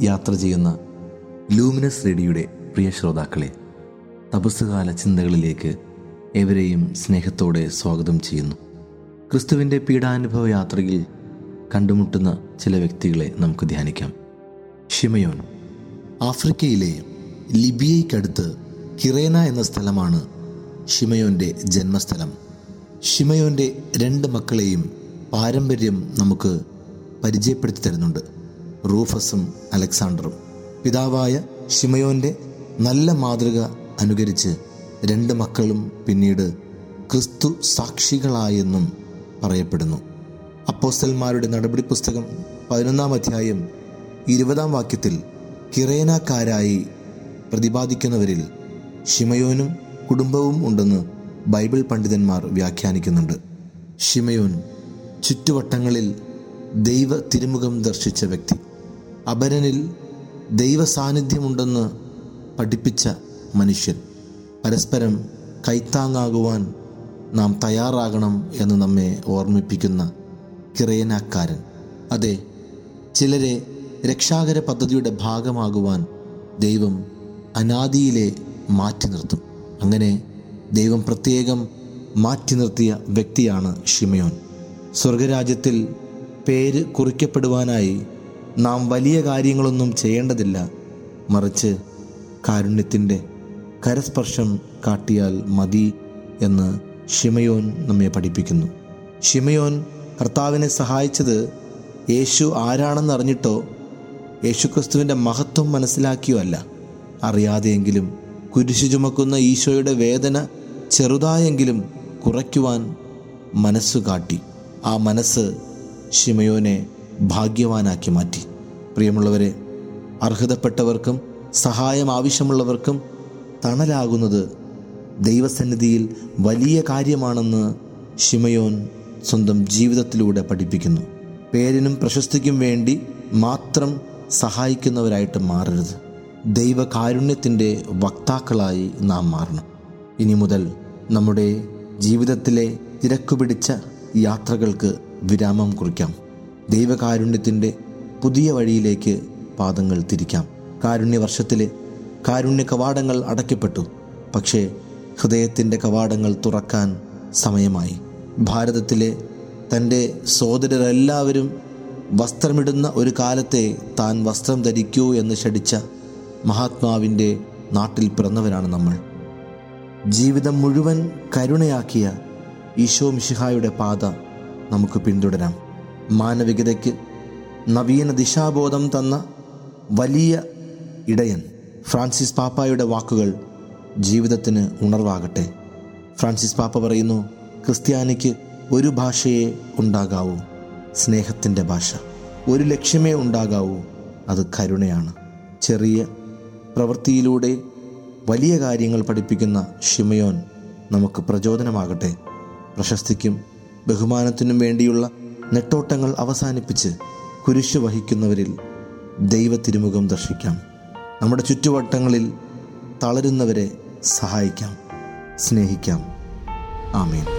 യാത്ര ചെയ്യുന്ന ലൂമിനസ് റേഡിയുടെ പ്രിയ ശ്രോതാക്കളെ തപസ്സുകാല ചിന്തകളിലേക്ക് എവരെയും സ്നേഹത്തോടെ സ്വാഗതം ചെയ്യുന്നു. ക്രിസ്തുവിന്റെ പീഡാനുഭവ യാത്രയിൽ കണ്ടുമുട്ടുന്ന ചില വ്യക്തികളെ നമുക്ക് ധ്യാനിക്കാം. ഷിമയോൻ ആഫ്രിക്കയിലെ ലിബിയയ്ക്കടുത്ത് കിറേന എന്ന സ്ഥലമാണ് ഷിമയോന്റെ ജന്മസ്ഥലം. ഷിമയോന്റെ രണ്ട് മക്കളെയും പാരമ്പര്യം നമുക്ക് പരിചയപ്പെടുത്തി തരുന്നുണ്ട്. റൂഫസും അലക്സാണ്ടറും. പിതാവായ ഷിമയോന്റെ നല്ല മാതൃക അനുകരിച്ച് രണ്ട് മക്കളും പിന്നീട് ക്രിസ്തു സാക്ഷികളായെന്നും പറയപ്പെടുന്നു. അപ്പോസ്റ്റൽമാരുടെ നടപടി പുസ്തകം പതിനൊന്നാം അധ്യായം ഇരുപതാം വാക്യത്തിൽ കിറേനക്കാരായി പ്രതിപാദിക്കുന്നവരിൽ ഷിമയോനും കുടുംബവും ഉണ്ടെന്ന് ബൈബിൾ പണ്ഡിതന്മാർ വ്യാഖ്യാനിക്കുന്നുണ്ട്. ഷിമയോൻ ചുറ്റുവട്ടങ്ങളിൽ ദൈവ തിരുമുഖം ദർശിച്ച വ്യക്തി. അപരനിൽ ദൈവ സാന്നിധ്യമുണ്ടെന്ന് പഠിപ്പിച്ച മനുഷ്യൻ. പരസ്പരം കൈത്താങ്ങാകുവാൻ നാം തയ്യാറാകണം എന്ന് നമ്മെ ഓർമ്മിപ്പിക്കുന്ന കിറയനാക്കാരൻ അതെ ചിലരെ രക്ഷാകര പദ്ധതിയുടെ ഭാഗമാകുവാൻ ദൈവം അനാദിയിലെ മാറ്റി നിർത്തും. അങ്ങനെ ദൈവം പ്രത്യേകം മാറ്റി നിർത്തിയ വ്യക്തിയാണ് ഷിമയോൻ സ്വർഗരാജ്യത്തിൽ പേര് കുറിക്കപ്പെടുവാനായി നാം വലിയ കാര്യങ്ങളൊന്നും ചെയ്യേണ്ടതില്ല. മറിച്ച് കാരുണ്യത്തിന്റെ കരസ്പർശം കാട്ടിയാൽ മതി എന്ന് ഷിമയോൻ നമ്മെ പഠിപ്പിക്കുന്നു. ഷിമയോൻ കർത്താവിനെ സഹായിച്ചത് യേശു ആരാണെന്ന് അറിഞ്ഞിട്ടോ? യേശുക്രിസ്തുവിന്റെ മഹത്വം മനസ്സിലാക്കിയോ അല്ല. അറിയാതെയെങ്കിലും കുരിശു ചുമക്കുന്ന ഈശോയുടെ വേദന ചെറുതായെങ്കിലും കുറയ്ക്കുവാൻ മനസ്സു കാട്ടി ആ മനസ്സ് ഷിമയോനെ ഭാഗ്യവാനാക്കി മാറ്റി. പ്രിയമുള്ളവരെ അർഹതപ്പെട്ടവർക്കും സഹായം ആവശ്യമുള്ളവർക്കും തണലാകുന്നത് ദൈവസന്നിധിയിൽ വലിയ കാര്യമാണെന്ന് ഷിമയോൻ സ്വന്തം ജീവിതത്തിലൂടെ പഠിപ്പിക്കുന്നു. പേരിനും പ്രശസ്തിക്കും വേണ്ടി മാത്രം സഹായിക്കുന്നവരായിട്ട് മാറരുത്. ദൈവകാരുണ്യത്തിന്റെ വക്താക്കളായി നാം മാറണം. ഇനി മുതൽ നമ്മുടെ ജീവിതത്തിലെ തിരക്കുപിടിച്ച യാത്രകൾക്ക് വിരാമം കുറിക്കാം. ദൈവകാരുണ്യത്തിന്റെ പുതിയ വഴിയിലേക്ക് പാദങ്ങൾ തിരിക്കാം. കാരുണ്യ കാരുണ്യവർഷത്തിലെ കാരുണ്യ കവാടങ്ങൾ അടയ്ക്കപ്പെട്ടു. പക്ഷേ ഹൃദയത്തിന്റെ കവാടങ്ങൾ തുറക്കാൻ സമയമായി. ഭാരതത്തിലെ തന്റെ സോദരരെല്ലാവരും വസ്ത്രമിടുന്ന ഒരു കാലത്തെ താൻ വസ്ത്രം ധരിക്കൂ എന്ന് ക്ഷടിച്ച മഹാത്മാവിന്റെ നാട്ടിൽ പിറന്നവരാണ് നമ്മൾ. ജീവിതം മുഴുവൻ കരുണയാക്കിയ ഈശോ മിഷിഹായുടെ പാത നമുക്ക് പിന്തുടരാം. മാനവികതയ്ക്ക് നവീന ദിശാബോധം തന്ന വലിയ ഇടയൻ ഫ്രാൻസിസ് പാപ്പായുടെ വാക്കുകൾ ജീവിതത്തിന് ഉണർവാകട്ടെ. ഫ്രാൻസിസ് പാപ്പ പറയുന്നു ക്രിസ്ത്യാനിക്ക് ഒരു ഭാഷയെ ഉണ്ടാകാവൂ സ്നേഹത്തിന്റെ ഭാഷ. ഒരു ലക്ഷ്യമേ ഉണ്ടാകാവൂ അത് കരുണയാണ്. ചെറിയ പ്രവൃത്തിയിലൂടെ വലിയ കാര്യങ്ങൾ പഠിപ്പിക്കുന്ന ഷിമയോൻ നമുക്ക് പ്രചോദനമാകട്ടെ. പ്രശസ്തിക്കും ബഹുമാനത്തിനും വേണ്ടിയുള്ള നെട്ടോട്ടങ്ങൾ അവസാനിപ്പിച്ച് കുരിശു വഹിക്കുന്നവരിൽ ദൈവ തിരുമുഖം ദർശിക്കാം. നമ്മുടെ ചുറ്റുവട്ടങ്ങളിൽ തളരുന്നവരെ സഹായിക്കാം. സ്നേഹിക്കാം. ആമീൻ.